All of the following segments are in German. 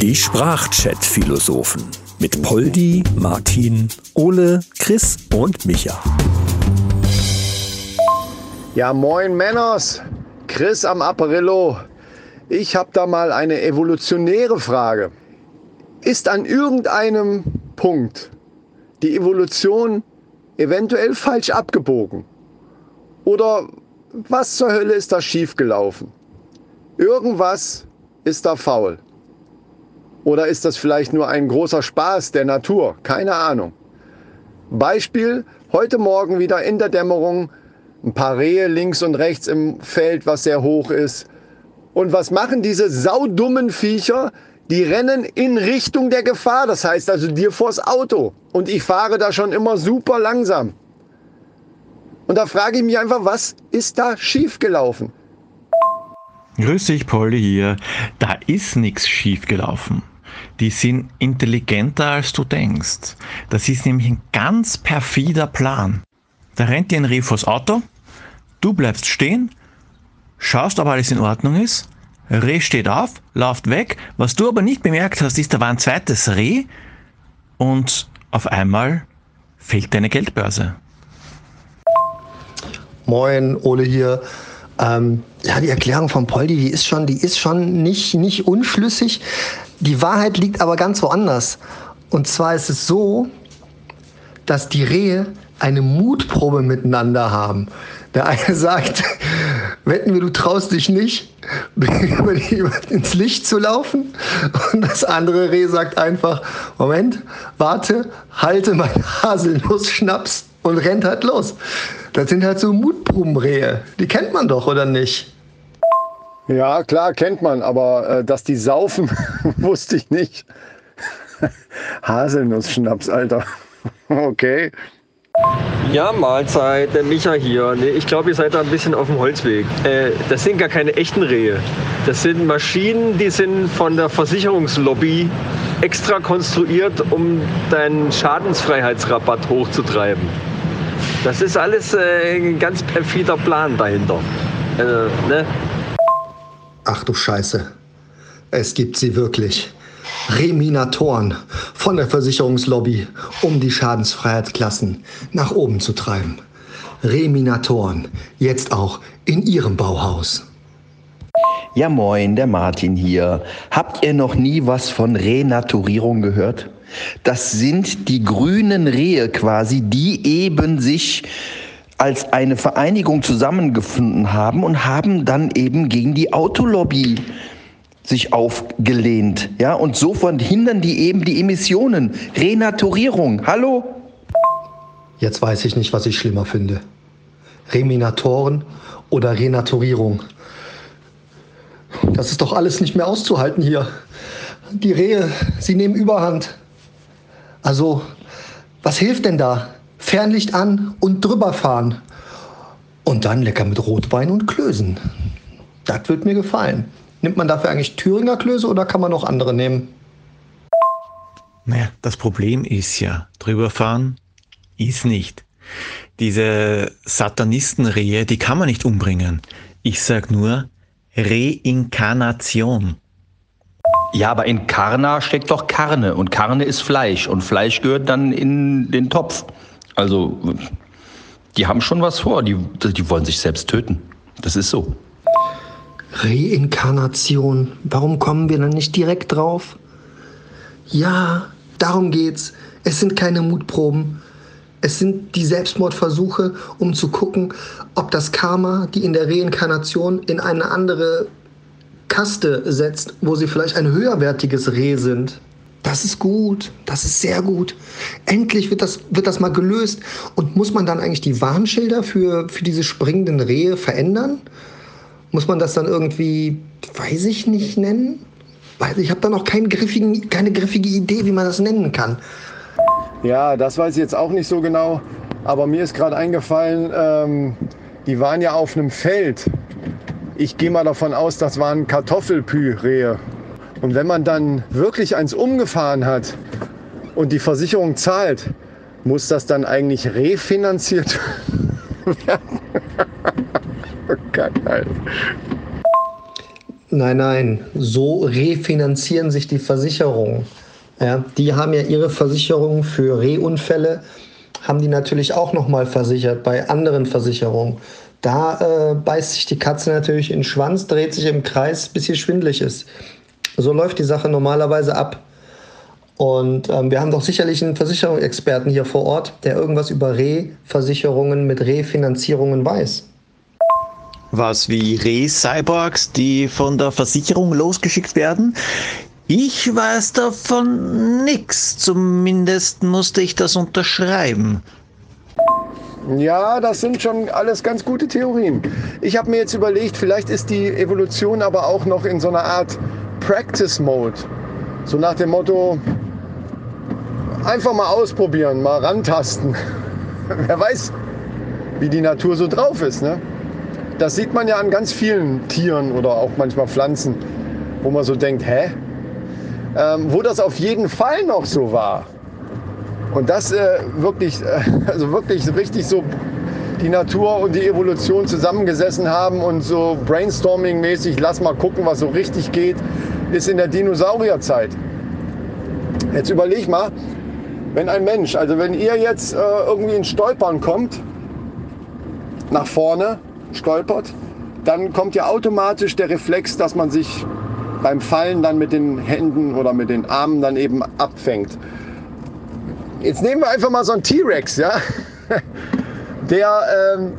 Die Sprachchat-Philosophen mit Poldi, Martin, Ole, Chris und Micha. Ja, moin Männers, Chris am Apparillo. Ich habe da mal eine evolutionäre Frage. Ist an irgendeinem Punkt die Evolution eventuell falsch abgebogen? Oder was zur Hölle ist da schiefgelaufen? Irgendwas ist da faul. Oder ist das vielleicht nur ein großer Spaß der Natur? Keine Ahnung. Beispiel, heute Morgen wieder in der Dämmerung, ein paar Rehe links und rechts im Feld, was sehr hoch ist. Und was machen diese saudummen Viecher? Die rennen in Richtung der Gefahr, das heißt also dir vors Auto. Und ich fahre da schon immer super langsam. Und da frage ich mich einfach, was ist da schiefgelaufen? Grüß dich, Polly hier. Da ist nichts schiefgelaufen. Die sind intelligenter als du denkst. Das ist nämlich ein ganz perfider Plan. Da rennt dir ein Reh vors Auto, du bleibst stehen, schaust, ob alles in Ordnung ist, Reh steht auf, läuft weg. Was du aber nicht bemerkt hast, ist, da war ein zweites Reh und auf einmal fehlt deine Geldbörse. Moin, Ole hier. Ähm, ja, die Erklärung von Poldi, die ist schon, die ist schon nicht, nicht unschlüssig. Die Wahrheit liegt aber ganz woanders. Und zwar ist es so, dass die Rehe eine Mutprobe miteinander haben. Der eine sagt, wetten wir, du traust dich nicht, ins Licht zu laufen. Und das andere Reh sagt einfach, Moment, warte, halte mein Haselnuss-Schnaps und rennt halt los. Das sind halt so Mutprobenrehe. Die kennt man doch, oder nicht? Ja, klar, kennt man, aber äh, dass die saufen, wusste ich nicht. Haselnuss-Schnaps, Alter. okay. Ja, Mahlzeit, der Micha hier. Nee, ich glaube, ihr seid da ein bisschen auf dem Holzweg. Äh, das sind gar keine echten Rehe. Das sind Maschinen, die sind von der Versicherungslobby extra konstruiert, um deinen Schadensfreiheitsrabatt hochzutreiben. Das ist alles äh, ein ganz perfider Plan dahinter. Äh, ne? Ach du Scheiße. Es gibt sie wirklich. Reminatoren von der Versicherungslobby, um die Schadensfreiheitsklassen nach oben zu treiben. Reminatoren, jetzt auch in Ihrem Bauhaus. Ja moin, der Martin hier. Habt ihr noch nie was von Renaturierung gehört? Das sind die grünen Rehe quasi, die eben sich als eine Vereinigung zusammengefunden haben und haben dann eben gegen die Autolobby sich aufgelehnt. Ja, und so verhindern die eben die Emissionen. Renaturierung. Hallo? Jetzt weiß ich nicht, was ich schlimmer finde. Reminatoren oder Renaturierung. Das ist doch alles nicht mehr auszuhalten hier. Die Rehe, sie nehmen Überhand. Also, was hilft denn da? Fernlicht an und drüber fahren. Und dann lecker mit Rotwein und Klößen. Das wird mir gefallen. Nimmt man dafür eigentlich Thüringer Klöße oder kann man noch andere nehmen? Naja, das Problem ist ja, drüberfahren ist nicht. Diese Satanistenrehe, die kann man nicht umbringen. Ich sag nur Reinkarnation. Ja, aber in Karna steckt doch Karne und Karne ist Fleisch und Fleisch gehört dann in den Topf. Also, die haben schon was vor, die, die wollen sich selbst töten. Das ist so. Reinkarnation. Warum kommen wir dann nicht direkt drauf? Ja, darum geht's. Es sind keine Mutproben. Es sind die Selbstmordversuche, um zu gucken, ob das Karma die in der Reinkarnation in eine andere Kaste setzt, wo sie vielleicht ein höherwertiges Reh sind. Das ist gut, das ist sehr gut. Endlich wird das, wird das mal gelöst. Und muss man dann eigentlich die Warnschilder für, für diese springenden Rehe verändern? Muss man das dann irgendwie, weiß ich nicht, nennen? Ich habe da noch keine griffige Idee, wie man das nennen kann. Ja, das weiß ich jetzt auch nicht so genau. Aber mir ist gerade eingefallen, ähm, die waren ja auf einem Feld. Ich gehe mal davon aus, das waren Kartoffelpü-Rehe. Und wenn man dann wirklich eins umgefahren hat und die Versicherung zahlt, muss das dann eigentlich refinanziert werden? Alter. Nein, nein, so refinanzieren sich die Versicherungen. Ja, die haben ja ihre Versicherung für Rehunfälle, haben die natürlich auch nochmal versichert bei anderen Versicherungen. Da äh, beißt sich die Katze natürlich in den Schwanz, dreht sich im Kreis, bis sie schwindlig ist. So läuft die Sache normalerweise ab. Und ähm, wir haben doch sicherlich einen Versicherungsexperten hier vor Ort, der irgendwas über Reversicherungen mit Refinanzierungen weiß. Was wie Reh-Cyborgs, die von der Versicherung losgeschickt werden? Ich weiß davon nichts. Zumindest musste ich das unterschreiben. Ja, das sind schon alles ganz gute Theorien. Ich habe mir jetzt überlegt, vielleicht ist die Evolution aber auch noch in so einer Art Practice Mode. So nach dem Motto, einfach mal ausprobieren, mal rantasten. Wer weiß, wie die Natur so drauf ist. Ne? Das sieht man ja an ganz vielen Tieren oder auch manchmal Pflanzen, wo man so denkt, hä? Ähm, wo das auf jeden Fall noch so war. Und das äh, wirklich, äh, also wirklich richtig so die Natur und die Evolution zusammengesessen haben und so brainstorming-mäßig, lass mal gucken, was so richtig geht, ist in der Dinosaurierzeit. Jetzt überleg mal, wenn ein Mensch, also wenn ihr jetzt äh, irgendwie in Stolpern kommt, nach vorne stolpert, dann kommt ja automatisch der Reflex, dass man sich beim Fallen dann mit den Händen oder mit den Armen dann eben abfängt. Jetzt nehmen wir einfach mal so einen T-Rex, ja, der ähm,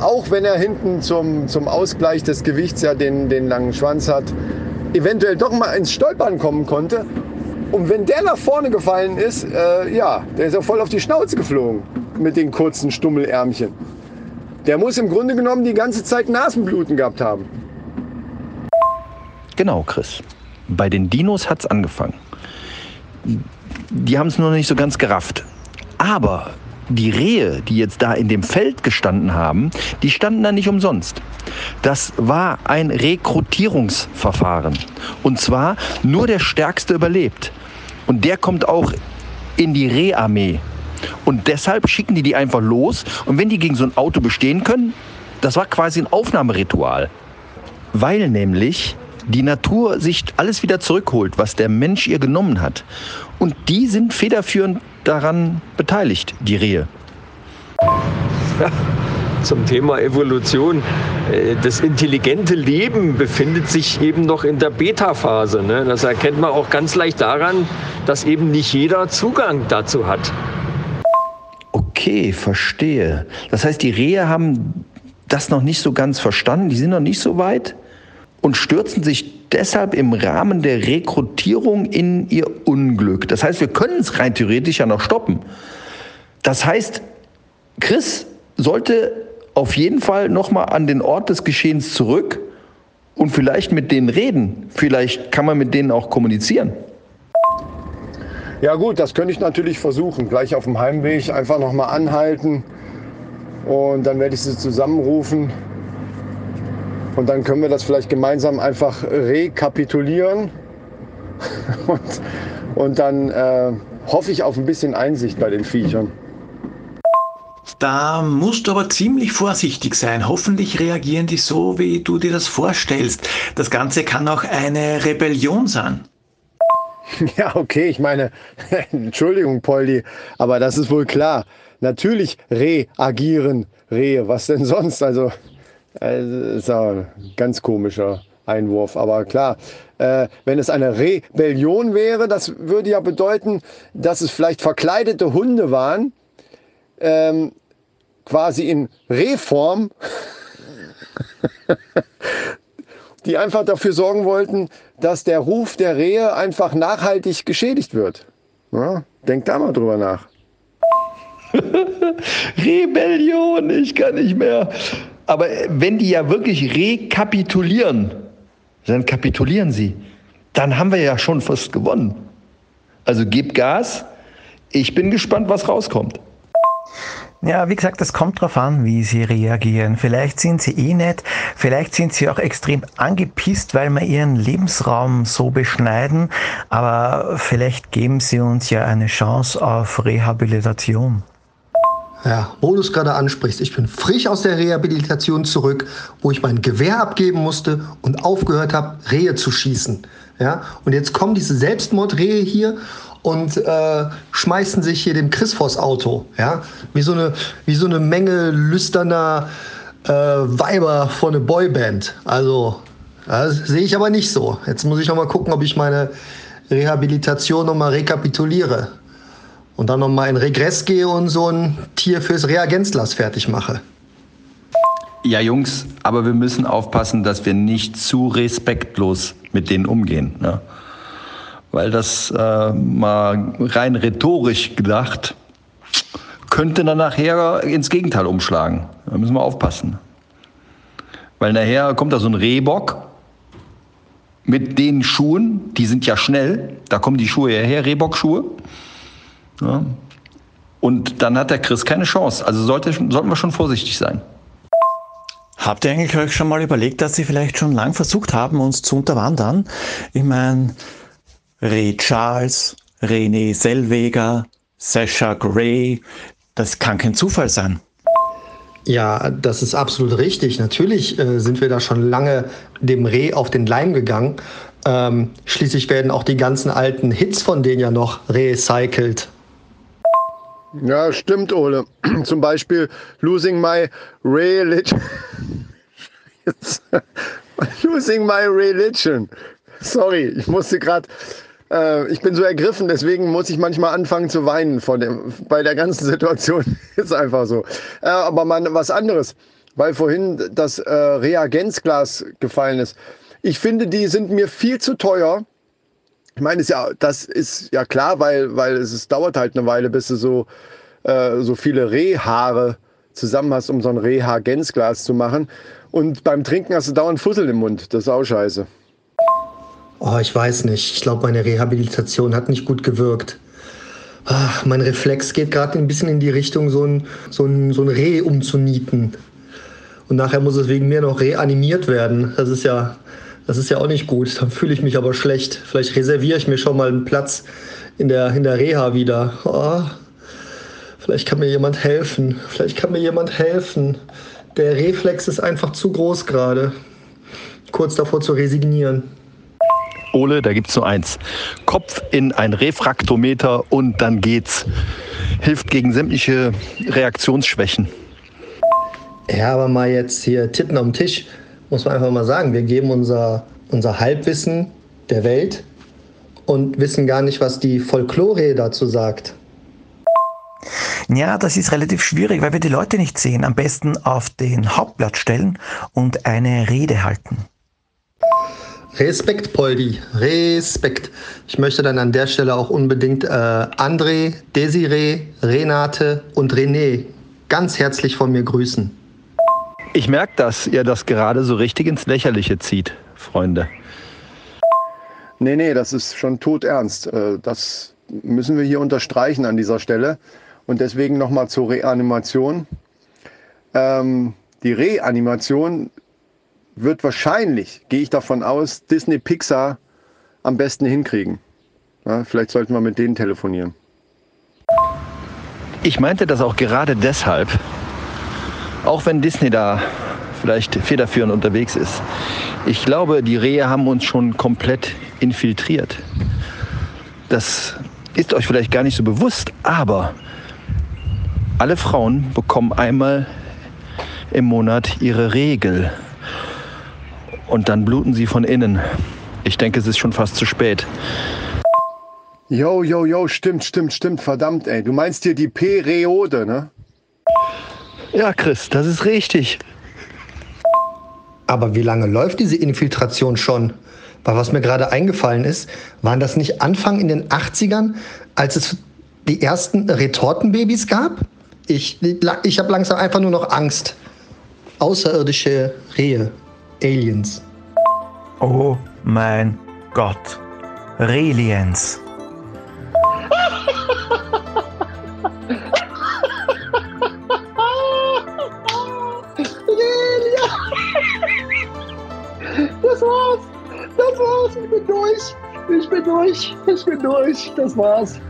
auch wenn er hinten zum, zum Ausgleich des Gewichts ja den, den langen Schwanz hat, eventuell doch mal ins Stolpern kommen konnte und wenn der nach vorne gefallen ist, äh, ja, der ist ja voll auf die Schnauze geflogen mit den kurzen Stummelärmchen. Der muss im Grunde genommen die ganze Zeit Nasenbluten gehabt haben. Genau, Chris. Bei den Dinos hat es angefangen. Die haben es nur noch nicht so ganz gerafft. Aber die Rehe, die jetzt da in dem Feld gestanden haben, die standen da nicht umsonst. Das war ein Rekrutierungsverfahren. Und zwar nur der Stärkste überlebt. Und der kommt auch in die Reharmee. Und deshalb schicken die die einfach los. Und wenn die gegen so ein Auto bestehen können, das war quasi ein Aufnahmeritual. Weil nämlich die Natur sich alles wieder zurückholt, was der Mensch ihr genommen hat. Und die sind federführend daran beteiligt, die Rehe. Ja, zum Thema Evolution. Äh, das intelligente Leben befindet sich eben noch in der Beta-Phase. Ne? Das erkennt man auch ganz leicht daran, dass eben nicht jeder Zugang dazu hat. Okay, verstehe. Das heißt, die Rehe haben das noch nicht so ganz verstanden, die sind noch nicht so weit und stürzen sich deshalb im Rahmen der Rekrutierung in ihr Unglück. Das heißt, wir können es rein theoretisch ja noch stoppen. Das heißt, Chris sollte auf jeden Fall nochmal an den Ort des Geschehens zurück und vielleicht mit denen reden. Vielleicht kann man mit denen auch kommunizieren. Ja gut, das könnte ich natürlich versuchen. Gleich auf dem Heimweg einfach nochmal anhalten und dann werde ich sie zusammenrufen. Und dann können wir das vielleicht gemeinsam einfach rekapitulieren. Und, und dann äh, hoffe ich auf ein bisschen Einsicht bei den Viechern. Da musst du aber ziemlich vorsichtig sein. Hoffentlich reagieren die so, wie du dir das vorstellst. Das Ganze kann auch eine Rebellion sein. Ja, okay, ich meine, Entschuldigung, Poldi, aber das ist wohl klar. Natürlich reagieren Rehe, was denn sonst? Also, äh, ist ja ganz komischer Einwurf, aber klar, äh, wenn es eine Rebellion wäre, das würde ja bedeuten, dass es vielleicht verkleidete Hunde waren, ähm, quasi in Reform, die einfach dafür sorgen wollten, dass der Ruf der Rehe einfach nachhaltig geschädigt wird. Ja, denkt da mal drüber nach. Rebellion, ich kann nicht mehr. Aber wenn die ja wirklich rekapitulieren, dann kapitulieren sie. Dann haben wir ja schon fast gewonnen. Also gib Gas. Ich bin gespannt, was rauskommt. Ja, wie gesagt, es kommt darauf an, wie sie reagieren. Vielleicht sind sie eh nett, vielleicht sind sie auch extrem angepisst, weil wir ihren Lebensraum so beschneiden, aber vielleicht geben sie uns ja eine Chance auf Rehabilitation. Ja, wo du es gerade ansprichst, ich bin frisch aus der Rehabilitation zurück, wo ich mein Gewehr abgeben musste und aufgehört habe, Rehe zu schießen. Ja, und jetzt kommen diese Selbstmordrehe hier und äh, schmeißen sich hier dem Chris vors Auto. Ja, wie so eine, wie so eine Menge lüsterner äh, Weiber von einer Boyband. Also, das sehe ich aber nicht so. Jetzt muss ich noch mal gucken, ob ich meine Rehabilitation noch mal rekapituliere und dann noch mal in Regress gehe und so ein Tier fürs Reagenzglas fertig mache. Ja, Jungs, aber wir müssen aufpassen, dass wir nicht zu respektlos mit denen umgehen. Ne? Weil das äh, mal rein rhetorisch gedacht könnte dann nachher ins Gegenteil umschlagen. Da müssen wir aufpassen. Weil nachher kommt da so ein Rehbock mit den Schuhen, die sind ja schnell, da kommen die Schuhe her, Rehbock-Schuhe. Ja. Und dann hat der Chris keine Chance. Also sollte, sollten wir schon vorsichtig sein. Habt ihr eigentlich euch schon mal überlegt, dass sie vielleicht schon lang versucht haben, uns zu unterwandern? Ich meine, Ray Charles, René Selweger, Sasha Gray, das kann kein Zufall sein. Ja, das ist absolut richtig. Natürlich äh, sind wir da schon lange dem Reh auf den Leim gegangen. Ähm, schließlich werden auch die ganzen alten Hits von denen ja noch recycelt. Ja, stimmt, Ole. Zum Beispiel Losing My Religion. Losing My Religion. Sorry, ich musste gerade äh, ich bin so ergriffen, deswegen muss ich manchmal anfangen zu weinen vor dem, bei der ganzen Situation. ist einfach so. Äh, aber mal was anderes, weil vorhin das äh, Reagenzglas gefallen ist. Ich finde, die sind mir viel zu teuer. Ich meine, ist ja, das ist ja klar, weil, weil es, es dauert halt eine Weile, bis du so, äh, so viele Rehhaare zusammen hast, um so ein Reagenzglas zu machen. Und beim Trinken hast du dauernd Fussel im Mund. Das ist auch scheiße. Oh, ich weiß nicht. Ich glaube, meine Rehabilitation hat nicht gut gewirkt. Ach, mein Reflex geht gerade ein bisschen in die Richtung, so ein, so, ein, so ein Reh umzunieten. Und nachher muss es wegen mir noch reanimiert werden. Das ist ja, das ist ja auch nicht gut. Dann fühle ich mich aber schlecht. Vielleicht reserviere ich mir schon mal einen Platz in der, in der Reha wieder. Oh, vielleicht kann mir jemand helfen. Vielleicht kann mir jemand helfen. Der Reflex ist einfach zu groß gerade. Kurz davor zu resignieren. Ole, da gibt es nur eins. Kopf in ein Refraktometer und dann geht's. Hilft gegen sämtliche Reaktionsschwächen. Ja, aber mal jetzt hier Titten am Tisch, muss man einfach mal sagen. Wir geben unser, unser Halbwissen der Welt und wissen gar nicht, was die Folklore dazu sagt. Ja, das ist relativ schwierig, weil wir die Leute nicht sehen. Am besten auf den Hauptblatt stellen und eine Rede halten. Respekt, Poldi, Respekt. Ich möchte dann an der Stelle auch unbedingt äh, André, Desiree, Renate und René ganz herzlich von mir grüßen. Ich merke, dass ihr das gerade so richtig ins Lächerliche zieht, Freunde. Nee, nee, das ist schon todernst. Äh, das müssen wir hier unterstreichen an dieser Stelle. Und deswegen nochmal zur Reanimation. Ähm, die Reanimation wird wahrscheinlich, gehe ich davon aus, Disney Pixar am besten hinkriegen. Ja, vielleicht sollten wir mit denen telefonieren. Ich meinte das auch gerade deshalb, auch wenn Disney da vielleicht federführend unterwegs ist. Ich glaube, die Rehe haben uns schon komplett infiltriert. Das ist euch vielleicht gar nicht so bewusst, aber alle Frauen bekommen einmal im Monat ihre Regel und dann bluten sie von innen. Ich denke, es ist schon fast zu spät. Jo, jo, jo, stimmt, stimmt, stimmt, verdammt, ey. Du meinst hier die Periode, ne? Ja, Chris, das ist richtig. Aber wie lange läuft diese Infiltration schon? Weil was mir gerade eingefallen ist, waren das nicht Anfang in den 80ern, als es die ersten Retortenbabys gab? Ich, ich habe langsam einfach nur noch Angst. Außerirdische Rehe. Aliens. Oh mein Gott. Reliens. bin durch. Ich bin durch. Ich bin durch. Das war's.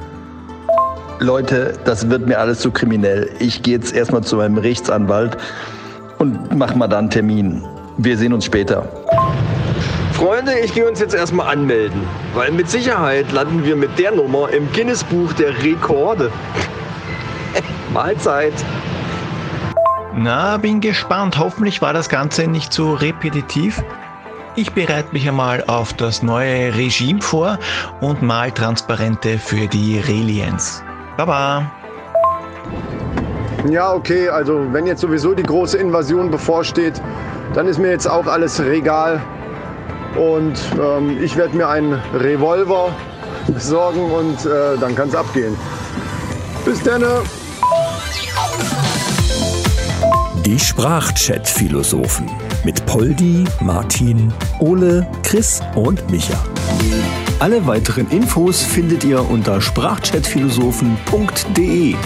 Leute, das wird mir alles zu kriminell. Ich gehe jetzt erstmal zu meinem Rechtsanwalt und mach mal dann einen Termin. Wir sehen uns später. Freunde, ich gehe uns jetzt erstmal anmelden, weil mit Sicherheit landen wir mit der Nummer im Guinness-Buch der Rekorde. Mahlzeit. Na, bin gespannt. Hoffentlich war das Ganze nicht zu repetitiv. Ich bereite mich einmal auf das neue Regime vor und mal Transparente für die Reliens. Baba. Ja, okay, also wenn jetzt sowieso die große Invasion bevorsteht, dann ist mir jetzt auch alles regal. Und ähm, ich werde mir einen Revolver besorgen und äh, dann kann es abgehen. Bis dann. Die Sprachchat-Philosophen Poldi, Martin, Ole, Chris und Micha. Alle weiteren Infos findet ihr unter sprachchatphilosophen.de.